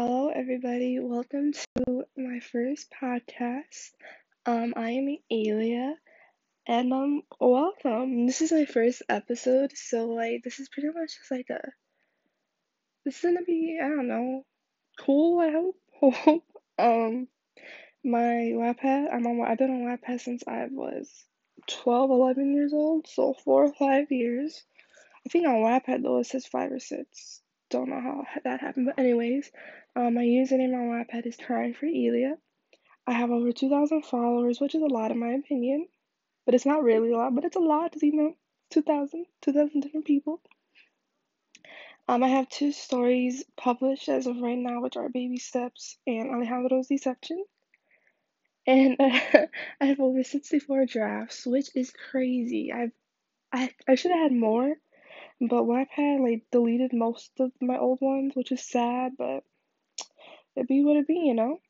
Hello, everybody. Welcome to my first podcast. Um, I am Elia, and um, welcome. This is my first episode, so like, this is pretty much just like a. This is gonna be, I don't know, cool. I hope. Um, my Wattpad. I'm on. I've been on Wattpad since I was 12, 11 years old, so four or five years. I think on Wattpad though it says five or six. Don't know how that happened, but anyways, um, my username on Wattpad is Crying for Elia. I have over 2,000 followers, which is a lot in my opinion, but it's not really a lot, but it's a lot, you know, 2,000, 2,000 different people. Um, I have two stories published as of right now, which are Baby Steps and Alejandro's Deception. And uh, I have over 64 drafts, which is crazy. I've I, I should have had more, but Wattpad like deleted most of my old ones, which is sad, but it be what it be, you know.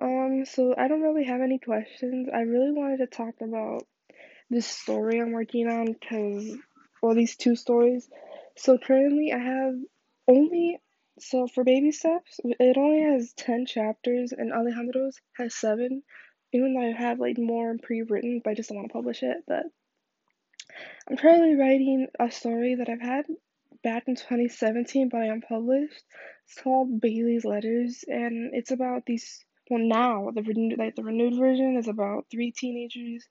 Um, so I don't really have any questions. I really wanted to talk about this story I'm working on because, well, these two stories. So currently I have only, so for Baby Steps, it only has 10 chapters and Alejandro's has 7, even though I have like more pre-written, but I just don't want to publish it, but I'm currently writing a story that I've had back in 2017, but I unpublished. It's called Bailey's Letters, and it's about these. Well, now the renewed, like the renewed version is about three teenagers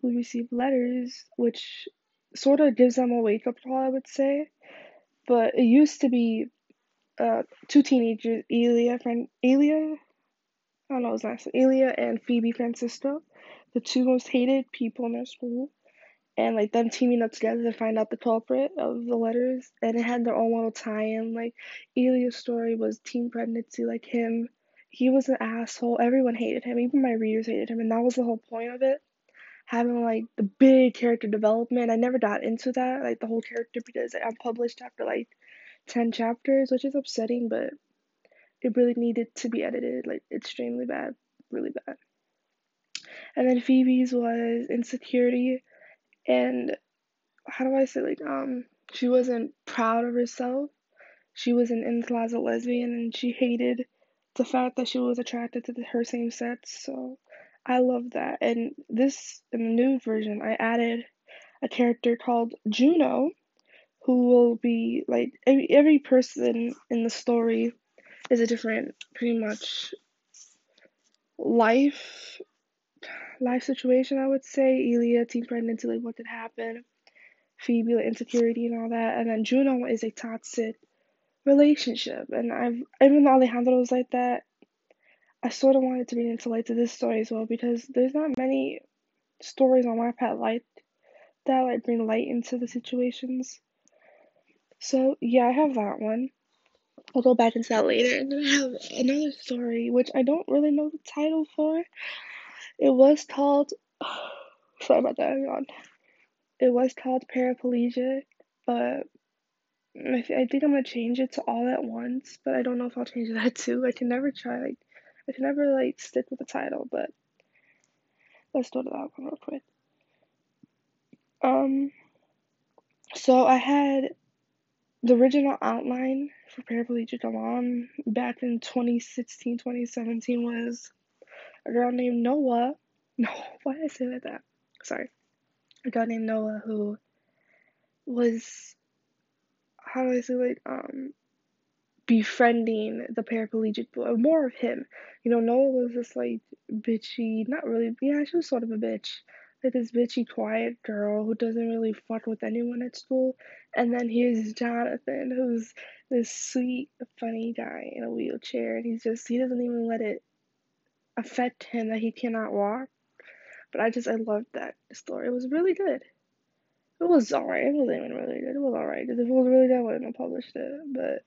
who receive letters, which sort of gives them a wake up call, I would say. But it used to be uh, two teenagers, Elia, friend Elia, I don't know his last name, Elia and Phoebe Francisco, the two most hated people in their school and like them teaming up together to find out the culprit of the letters and it had their own little tie-in. Like Elia's story was teen pregnancy like him he was an asshole. Everyone hated him. Even my readers hated him and that was the whole point of it. Having like the big character development. I never got into that like the whole character because I'm published after like 10 chapters which is upsetting but it really needed to be edited like extremely bad really bad. And then Phoebe's was insecurity and how do I say like um she wasn't proud of herself. She was an in closet lesbian and she hated the fact that she was attracted to the, her same sex. So I love that. And this in the new version, I added a character called Juno, who will be like every every person in the story is a different, pretty much life life situation, I would say. Elia, teen pregnancy, like what could happen. Phoebe, like insecurity and all that. And then Juno is a toxic relationship. And I've, even though Alejandro was like that, I sort of wanted to bring into light to this story as well because there's not many stories on Wattpad like that, like bring light into the situations. So yeah, I have that one. I'll go back into that later. And then I have another story, which I don't really know the title for. It was called. Sorry about that. On. It was called paraplegia, but I, th- I think I'm gonna change it to all at once. But I don't know if I'll change that too. I can never try like I can never like stick with the title. But let's go to that one real quick. Um. So I had the original outline for paraplegic on back in 2016 2017 was a girl named Noah. No, why did I say like that? Sorry. A girl named Noah who was how do I say like um befriending the paraplegic boy. More of him. You know, Noah was this like bitchy, not really yeah, she was sort of a bitch. Like this bitchy quiet girl who doesn't really fuck with anyone at school. And then here's Jonathan, who's this sweet, funny guy in a wheelchair and he's just he doesn't even let it affect him that he cannot walk. But I just I loved that story. It was really good. It was alright. It wasn't even really good. It was alright. If it was really good, I wouldn't have published it. But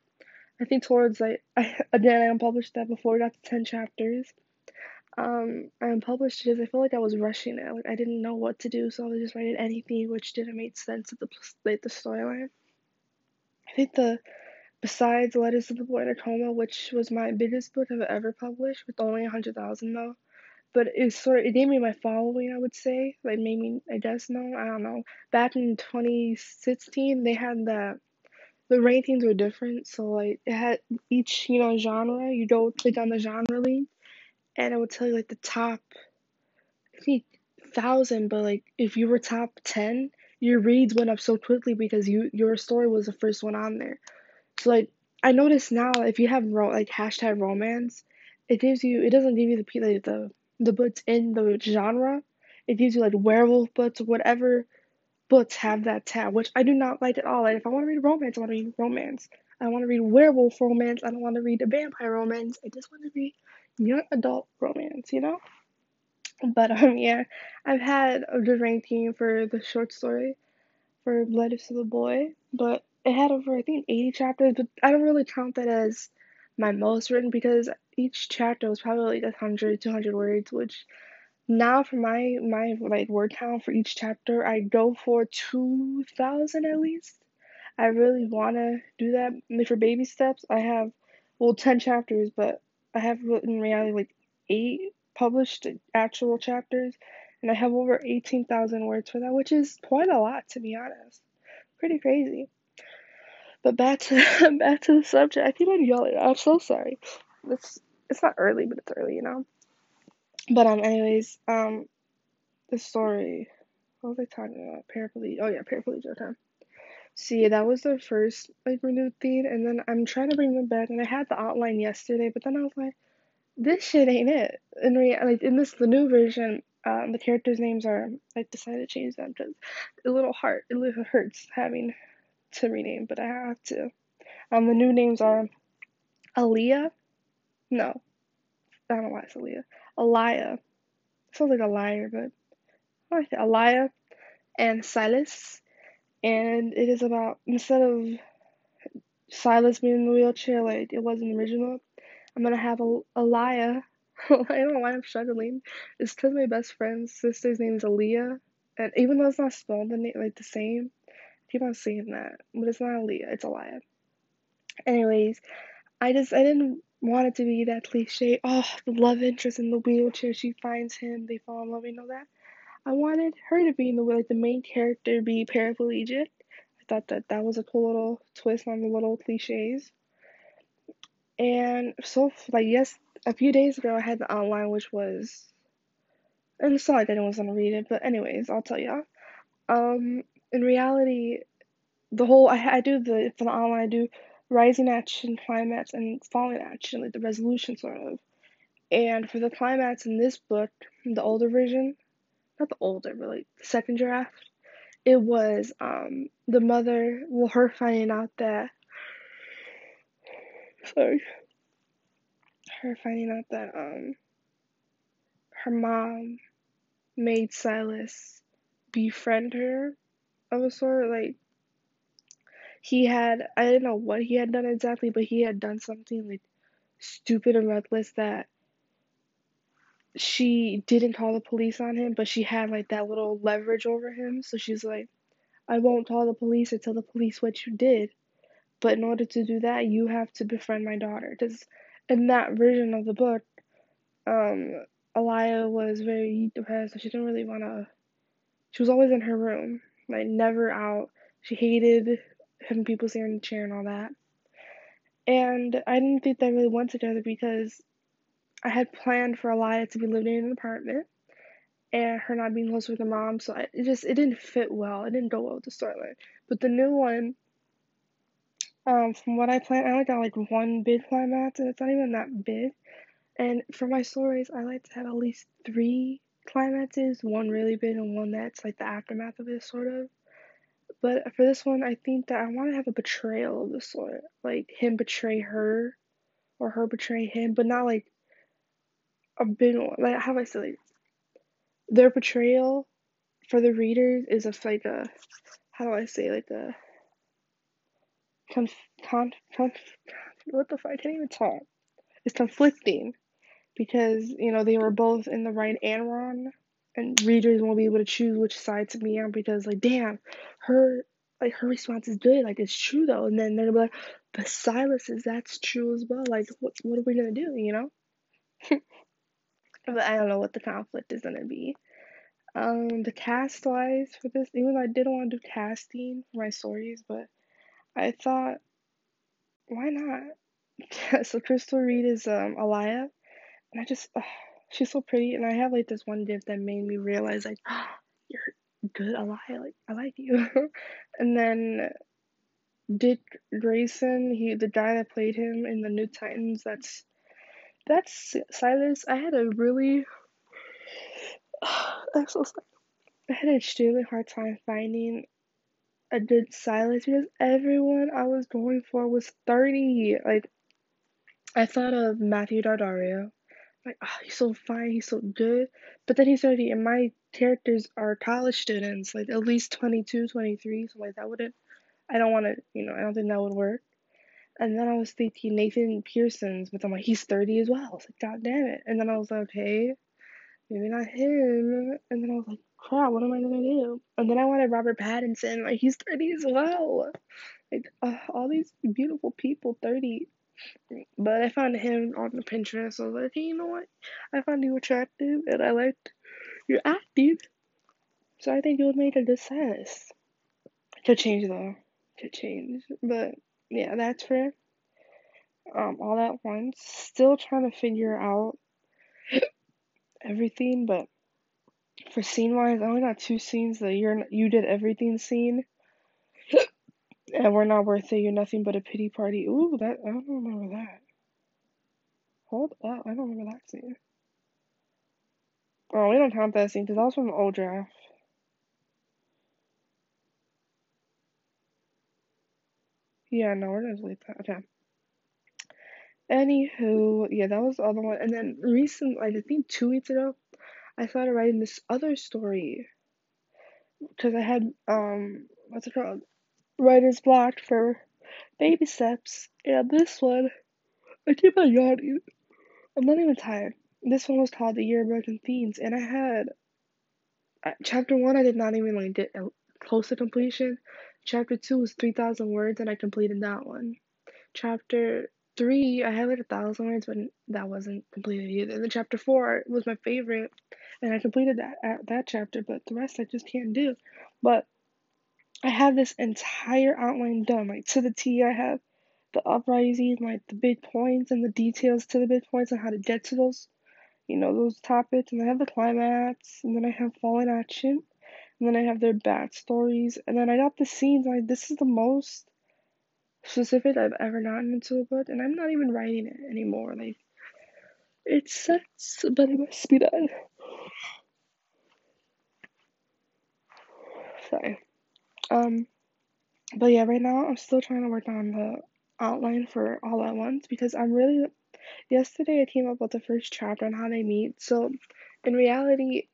I think towards like I again I unpublished that before we got to ten chapters. Um, I unpublished it because I feel like I was rushing it. Like I didn't know what to do, so I was just writing anything which didn't make sense of the like the storyline. I think the besides Letters to the Boy in a Coma, which was my biggest book I've ever published, with only a hundred thousand though. But it sort of, it gave me my following, I would say. Like made me, I guess, no, I don't know. Back in 2016, they had that the rankings were different. So like it had each you know genre. You go click on the genre link, and it would tell you like the top. I think thousand, but like if you were top ten, your reads went up so quickly because you your story was the first one on there. So like I notice now if you have ro- like hashtag romance, it gives you it doesn't give you the like the the books in the genre. It gives you like werewolf books or whatever books have that tab, which I do not like at all. Like if I want to read romance, I want to read romance. I want to read werewolf romance. I don't want to read a vampire romance. I just want to read young adult romance, you know? But um yeah, I've had a good ranking for the short story for Blood of the Boy, but it had over I think 80 chapters, but I don't really count that as my most written because each chapter was probably like 100, 200 words, which now for my my like word count for each chapter, I go for 2,000 at least. I really want to do that. For baby steps, I have well 10 chapters, but I have in reality like eight published actual chapters, and I have over 18,000 words for that, which is quite a lot to be honest. Pretty crazy. But back to back to the subject. I think I'm yelling. I'm so sorry. It's it's not early, but it's early, you know. But um, anyways, um, the story. What was I talking about? Paraplegia. Oh yeah, paraplegia time. See, that was the first like renewed theme, and then I'm trying to bring them back, and I had the outline yesterday, but then I was like, this shit ain't it. In rea- like in this the new version, um, the characters' names are I decided to change them because a little heart it little hurts having to rename, but I have to. Um, the new names are Aaliyah. No, I don't know why it's Aaliyah. Aliyah. Sounds like a liar, but I like it. Aliyah and Silas. And it is about instead of Silas being in the wheelchair like it was in the original, I'm gonna have a Aliyah. I don't know why I'm struggling. It's because my best friend's sister's name is Aaliyah, and even though it's not spelled the name like the same, keep on saying that, but it's not Aaliyah. It's Aliyah. Anyways, I just I didn't want it to be that cliche. Oh, the love interest in the wheelchair. She finds him. They fall in love. You know that. I wanted her to be in the like the main character be paraplegic. I thought that that was a cool little twist on the little cliches. And so like yes, a few days ago I had the outline which was and it's not like anyone's gonna read it, but anyways, I'll tell y'all. Um, in reality, the whole I, I do the outline I do rising action, climax, and falling action, like the resolution sort of. And for the climax in this book, the older version, not the older, but like the second draft, it was um the mother, well, her finding out that, sorry, her finding out that um her mom made Silas befriend her of a sort, like he had I didn't know what he had done exactly, but he had done something like stupid and reckless that she didn't call the police on him, but she had like that little leverage over him. So she's like, I won't call the police or tell the police what you did. But in order to do that, you have to befriend my daughter. Because in that version of the book, um, was very depressed. So she didn't really want to. She was always in her room, like never out. She hated having people sit in the chair and all that. And I didn't think that really went together because I had planned for Aliyah to be living in an apartment and her not being close with her mom, so I, it just it didn't fit well. It didn't go well with the storyline. But the new one, um, from what I planned, I only got like one big climax, and it's not even that big. And for my stories, I like to have at least three climaxes, one really big and one that's like the aftermath of it, sort of. But for this one, I think that I want to have a betrayal of the sort, like him betray her, or her betray him, but not like a big one. Like how do I say like their betrayal for the readers is of like a how do I say like a conf, conf, conf what the fuck I can't even talk. It's conflicting because you know they were both in the right and wrong, and readers won't be able to choose which side to be on because like damn, her like her response is good, like it's true though, and then they're gonna be like, but Silas is that's true as well. Like what what are we gonna do, you know? but I don't know what the conflict is gonna be. Um, the cast wise for this, even though I didn't want to do casting for my stories, but I thought, why not? so Crystal Reed is um Aliyah, and I just, she's so pretty, and I have like this one div that made me realize like, ah, you're good Aliyah, like I like you. and then Dick Grayson, he the guy that played him in the New Titans, that's that's Silas. I had a really I'm so sorry. I had an extremely hard time finding a good Silas because everyone I was going for was 30. Like, I thought of Matthew Daddario. Like, oh, he's so fine, he's so good. But then he's 30, and my characters are college students, like at least 22, 23, so like that wouldn't, I don't want to, you know, I don't think that would work. And then I was thinking Nathan Parsons, but I'm like, he's 30 as well. I was like, God damn it. And then I was like, okay, maybe not him. And then I was like, crap, what am I gonna do? And then I wanted Robert Pattinson, like he's 30 as well. Like uh, all these beautiful people, 30. But I found him on the Pinterest. I was like, hey, you know what? I found you attractive and I liked your acting. So I think it would make a good sense. To change though. To change. But yeah, that's for um all at once. Still trying to figure out everything, but for scene wise, I only got two scenes that you're you did everything scene. And we're not worth it, you're nothing but a pity party. Ooh, that I don't remember that. Hold up, I don't remember that scene. Oh, we don't count that scene because that was from old draft. Yeah, no, we're gonna delete that. Okay. Anywho, yeah, that was the other one. And then recently, like I think two weeks ago, I started writing this other story because I had um, what's it called? Writer's block for baby steps. And this one, I keep on yawning. I'm not even tired. This one was called The Year of Broken Themes, and I had uh, chapter one. I did not even like get close to completion. Chapter two was three thousand words, and I completed that one. Chapter three, I had like a thousand words, but that wasn't completed either. And then chapter four was my favorite, and I completed that at that chapter, but the rest I just can't do. But I have this entire outline done, like to the T. I have the uprising, like the big points and the details to the big points and how to get to those, you know, those topics. And I have the climax, and then I have fallen action, and then I have their backstories, and then I got the scenes. Like this is the most specific I've ever gotten into a book, and I'm not even writing it anymore. Like it sucks, but it must be done. Sorry. Um, but yeah, right now I'm still trying to work on the outline for all at once because I'm really. Yesterday I came up with the first chapter on how they meet. So, in reality,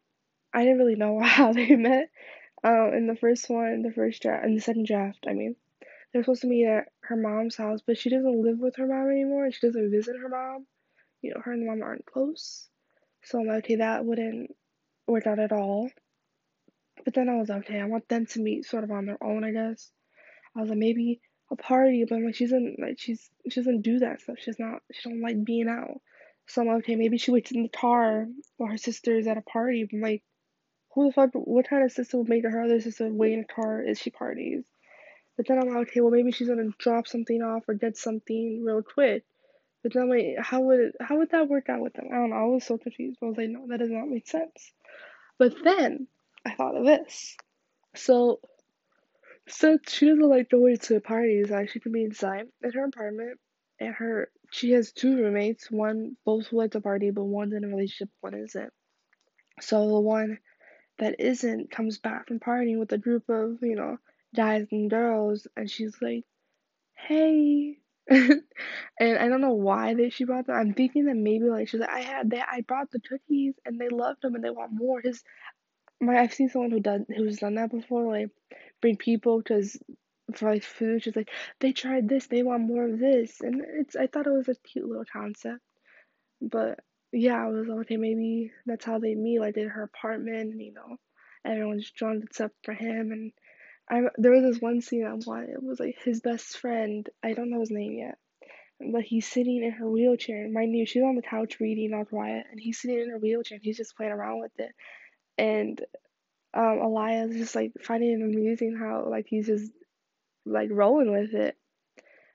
I didn't really know how they met. Um, in the first one, the first draft, in the second draft, I mean, they're supposed to meet at her mom's house, but she doesn't live with her mom anymore. And she doesn't visit her mom. You know, her and the mom aren't close. So I'm like, okay, that wouldn't work out at all. But then I was like, okay, I want them to meet sort of on their own, I guess. I was like, maybe a party, but I'm like, she doesn't like she's she doesn't do that stuff. She's not she don't like being out. So I'm like, okay, maybe she waits in the car while her sister is at a party. I'm like, who the fuck? What kind of sister would make her other sister wait in a car as she parties? But then I'm like, okay, well maybe she's gonna drop something off or get something real quick. But then I'm like, how would it, how would that work out with them? I don't know. I was so confused. I was like, no, that does not make sense. But then I thought of this. So since she doesn't like going to parties, like she can be inside in her apartment. And her she has two roommates. One both who like to party, but one's in a relationship, one isn't. So the one that isn't comes back from partying with a group of you know guys and girls, and she's like, "Hey." and I don't know why that she brought them. I'm thinking that maybe like she's like I had that I brought the cookies and they loved them and they want more. His my I've seen someone who done who's done that before, like bring people because for like food. She's like, they tried this, they want more of this, and it's. I thought it was a cute little concept, but yeah, I was like, okay, maybe that's how they meet. Like in her apartment, and you know, everyone's drawn up for him, and I there was this one scene I wanted. It was like his best friend. I don't know his name yet. But he's sitting in her wheelchair. Mind you, she's on the couch reading all quiet, and he's sitting in her wheelchair and he's just playing around with it and um Elias just like finding it amusing how like he's just like rolling with it.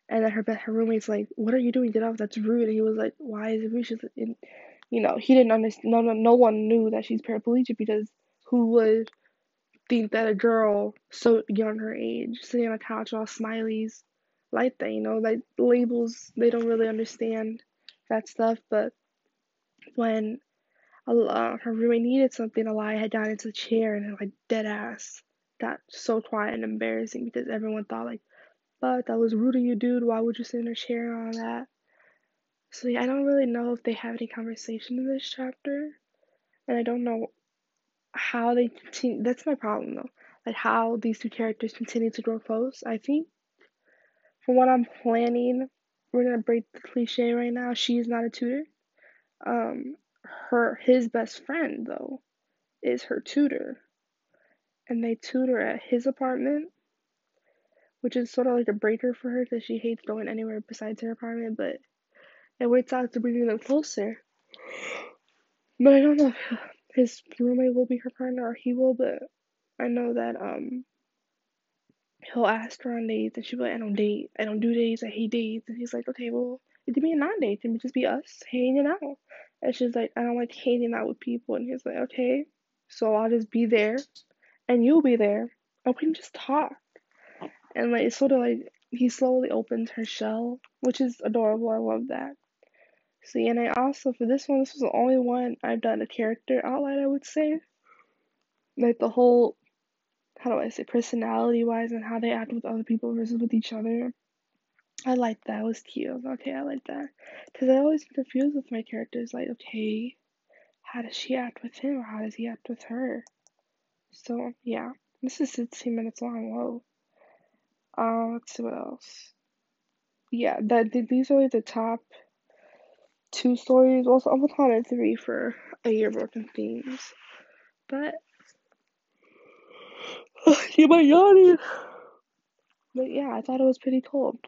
And then her her roommate's like, "What are you doing? Get off! That's rude." And he was like, "Why is it rude?" She's like, you know, he didn't understand. No, no, no one knew that she's paraplegic because who would think that a girl so young her age sitting on a couch all smileys like that? You know, like labels, they don't really understand that stuff. But when uh, her roommate needed something, Aliyah had gotten into the chair and like dead ass got so quiet and embarrassing because everyone thought like but that was rude of you, dude. Why would you sit in a chair and all that? So yeah, I don't really know if they have any conversation in this chapter, and I don't know how they continue. That's my problem though, like how these two characters continue to grow close. I think, from what I'm planning, we're gonna break the cliche right now. She's not a tutor. Um, her his best friend though is her tutor, and they tutor at his apartment which is sort of like a breaker for her because she hates going anywhere besides her apartment, but it works out to bring them closer. But I don't know if his roommate will be her partner or he will, but I know that um he'll ask her on dates and she'll be like, I don't date, I don't do dates, I hate dates. And he's like, Okay, well it can be a non date, it can just be us hanging out. And she's like, I don't like hanging out with people and he's like, Okay, so I'll just be there and you'll be there and we can just talk and like it's sort of like he slowly opens her shell, which is adorable. I love that. See, and I also for this one, this was the only one I've done a character outline. I would say, like the whole, how do I say, personality wise and how they act with other people versus with each other. I like that. It was cute. okay, I like that because I always confused with my characters. Like, okay, how does she act with him or how does he act with her? So yeah, this is 16 minutes long. Whoa. Uh, let's see what else. Yeah, that these are like the top two stories. Also, I'm gonna three for a year broken themes, but you might yawning. But yeah, I thought it was pretty cool.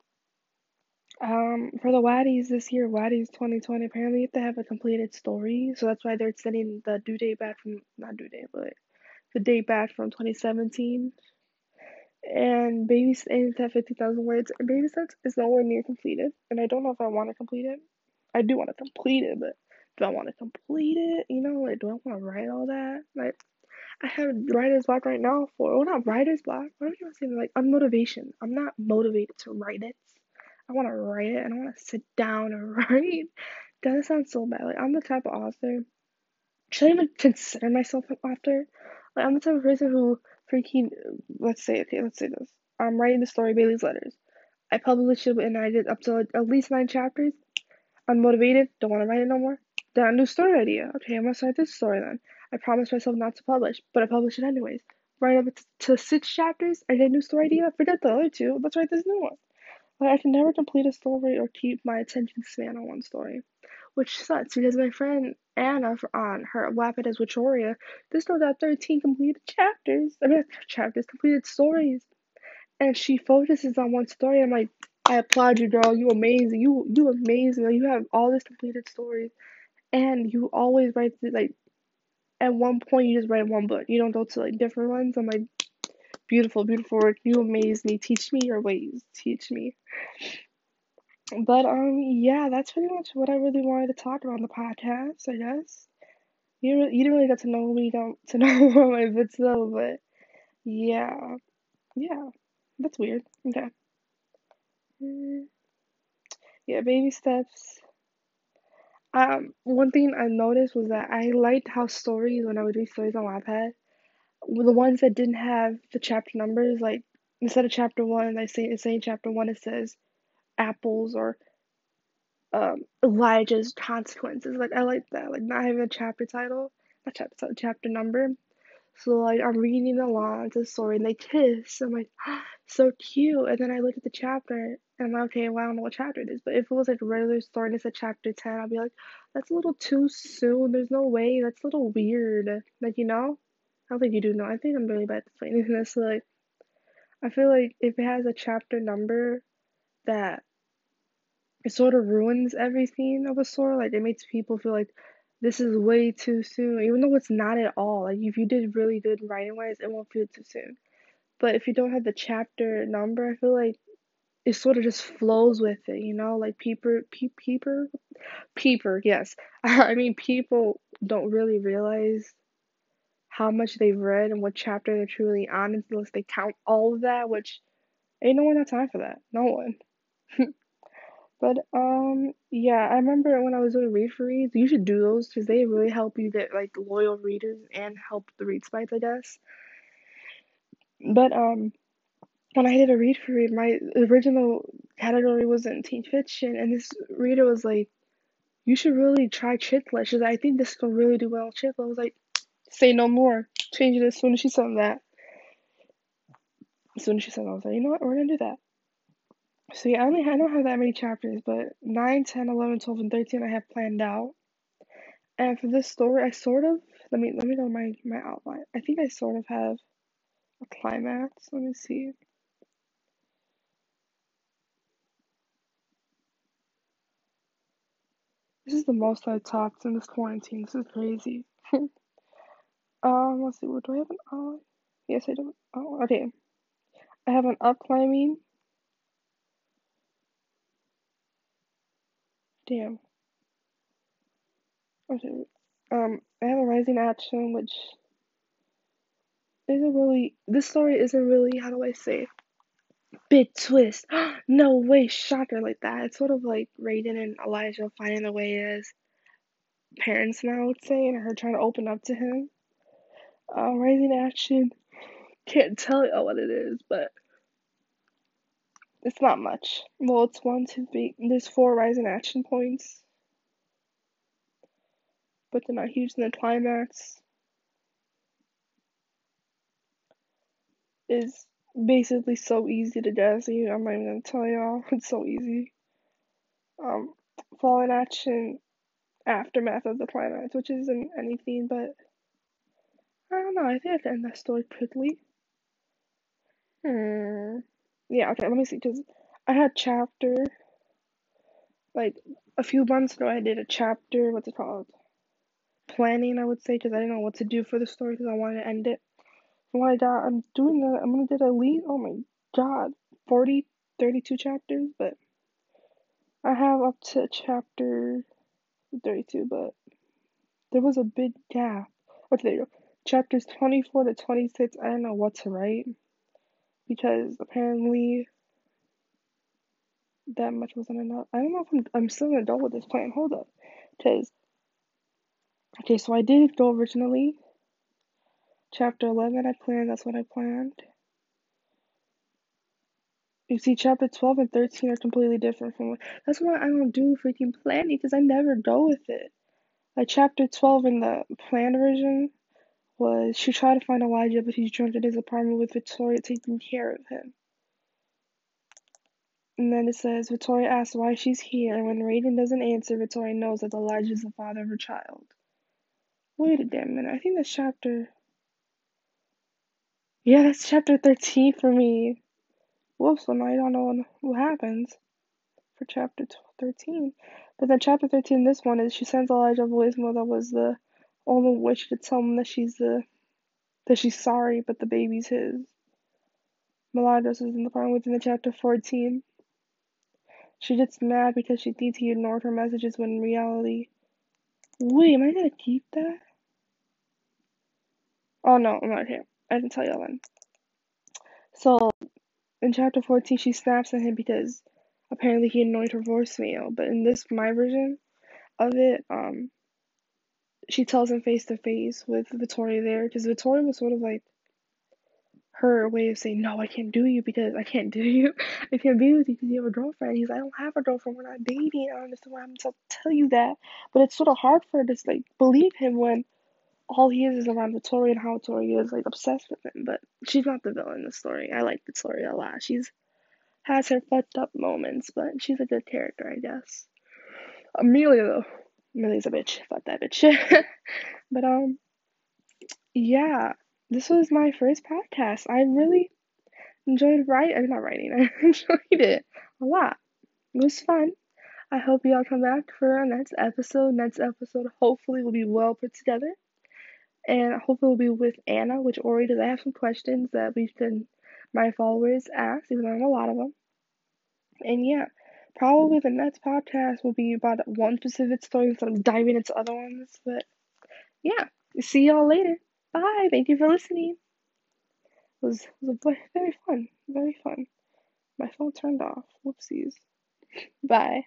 Um, for the Wattys this year, Wattys 2020, apparently you have to a completed story, so that's why they're extending the due date back from not due date, but the date back from 2017 and Baby Steps at 50,000 words. And Baby Steps is nowhere near completed, and I don't know if I want to complete it. I do want to complete it, but do I want to complete it? You know, like, do I want to write all that? Like, I have writer's block right now for, well, not writer's block. What am I saying? Like, unmotivation. I'm not motivated to write it. I want to write it, and I want to sit down and write. That sounds so bad. Like, I'm the type of author. Should I even consider myself an author? Like, I'm the type of person who freaking let's say okay let's say this. I'm writing the story bailey's letters. I published it and i did up to at least nine chapters. Unmotivated don't want to write it no more. Then a new story idea. Okay i'm gonna start this story then. I promised myself not to publish but i published it anyways. Write up to six chapters i get a new story idea. Forget the other two. Let's write this new one like i can never complete a story or keep my attention span on one story which sucks because my friend Anna on her Wattpad as Witchoria, this girl got 13 completed chapters. I mean, chapters, completed stories. And she focuses on one story. I'm like, I applaud you, girl. You amazing. You you amazing. You have all these completed stories, and you always write like. At one point, you just write one book. You don't go to like different ones. I'm like, beautiful, beautiful work. You amaze me. Teach me your ways. Teach me. But um, yeah, that's pretty much what I really wanted to talk about on the podcast. I guess you you didn't really get to know me, don't to know all my bits though. But yeah, yeah, that's weird. Okay. Mm, yeah, baby steps. Um, one thing I noticed was that I liked how stories when I would read stories on Wattpad, the ones that didn't have the chapter numbers, like instead of chapter one, I say it's saying chapter one, it says apples or um, Elijah's consequences. Like I like that. Like not having a chapter title, a chapter chapter number. So like I'm reading along the story and they kiss. I'm like, oh, so cute. And then I look at the chapter and I'm like, okay, well I don't know what chapter it is. But if it was like regular story and it's a chapter ten, I'll be like, that's a little too soon. There's no way. That's a little weird. Like you know, I don't think you do know. I think I'm really bad at explaining this. Like, I feel like if it has a chapter number that it sort of ruins everything of a sort. Like it makes people feel like this is way too soon, even though it's not at all. Like if you did really good writing wise, it won't feel too soon. but if you don't have the chapter number, I feel like it sort of just flows with it, you know, like peeper, peep, peeper, peeper. Yes, I mean people don't really realize how much they've read and what chapter they're truly on unless they count all of that, which ain't no one have time for that. No one. but um, yeah, I remember when I was doing read for reads, you should do those because they really help you get like loyal readers and help the read spikes, I guess. But um, when I did a read for read, my original category was in teen fiction, and this reader was like, "You should really try ChickLit." She's like, "I think this can really do well." ChickLit I was like, "Say no more." Change it as soon as she said that. As soon as she said that, I was like, "You know what? We're gonna do that." So yeah, I only I don't have that many chapters, but 9, 10, 11, 12, and 13 I have planned out. And for this story, I sort of let me let me go my my outline. I think I sort of have a climax. Let me see. This is the most I've talked in this quarantine. This is crazy. um, let's see. What do I have an outline? Yes, I do. Oh, okay. I have an up climbing. Damn. Okay. Um, I have a rising action, which isn't really. This story isn't really. How do I say? Big twist. no way, shocker like that. It's sort of like Raiden and Elijah finding their way as parents now, I would say, and her trying to open up to him. Uh, rising action. Can't tell y'all what it is, but it's not much. Well, it's one, two, three. There's four rising action points, but they're not huge. in the climax is basically so easy to guess. I'm not even gonna tell y'all. It's so easy. Um, fallen action aftermath of the climax, which isn't anything, but know. I think I can end that story quickly. Hmm. Yeah. Okay. Let me see. Cause I had chapter like a few months ago. I did a chapter. What's it called? Planning. I would say because I didn't know what to do for the story because I wanted to end it. What I got, I'm doing that. I'm gonna do at least. Oh my god, 40, 32 chapters, but I have up to chapter 32, but there was a big gap. Okay, there you go. Chapters 24 to 26, I don't know what to write because apparently that much wasn't enough. I don't know if I'm, I'm still an adult with this plan. Hold up. Because, okay, so I did go originally. Chapter 11, I planned, that's what I planned. You see, chapter 12 and 13 are completely different from. what. That's why I don't do freaking planning because I never go with it. Like, chapter 12 in the planned version was she tried to find Elijah, but he's drunk in his apartment with Victoria taking care of him. And then it says Victoria asks why she's here, and when Raiden doesn't answer, Victoria knows that Elijah is the father of her child. Wait a damn minute, I think that's chapter. Yeah, that's chapter 13 for me. Whoops, well, I don't know what happens for chapter 13. But then chapter 13, this one is she sends Elijah a voicemail that was the only wish to tell him that she's the that she's sorry, but the baby's his. Milagros is in the part within the chapter 14. She gets mad because she thinks he ignored her messages when in reality. Wait, am I gonna keep that? Oh no, I'm not here. I didn't tell y'all then. So, in chapter 14, she snaps at him because apparently he ignored her voicemail. But in this, my version of it, um, she tells him face to face with Victoria there because Victoria was sort of like her way of saying, No, I can't do you because I can't do you. I can't be with you because you have a girlfriend. He's like, I don't have a girlfriend. We're not dating. I don't understand why I'm to tell you that. But it's sort of hard for her to like believe him when all he is is around Victoria and how Victoria is like obsessed with him. But she's not the villain in the story. I like Victoria a lot. She's has her fucked up moments, but she's a good character, I guess. Amelia though, Amelia's a bitch. Fuck that bitch. but um, yeah, this was my first podcast. I really enjoyed writing. I'm not writing. I enjoyed it a lot. It was fun. I hope y'all come back for our next episode. Next episode hopefully will be well put together. And hopefully will be with Anna, which already does I have some questions that we've been, my followers asked, even though I have a lot of them. And yeah, probably the next podcast will be about one specific story instead of diving into other ones. But yeah, see y'all later. Bye. Thank you for listening. It was, it was very fun. Very fun. My phone turned off. Whoopsies. Bye.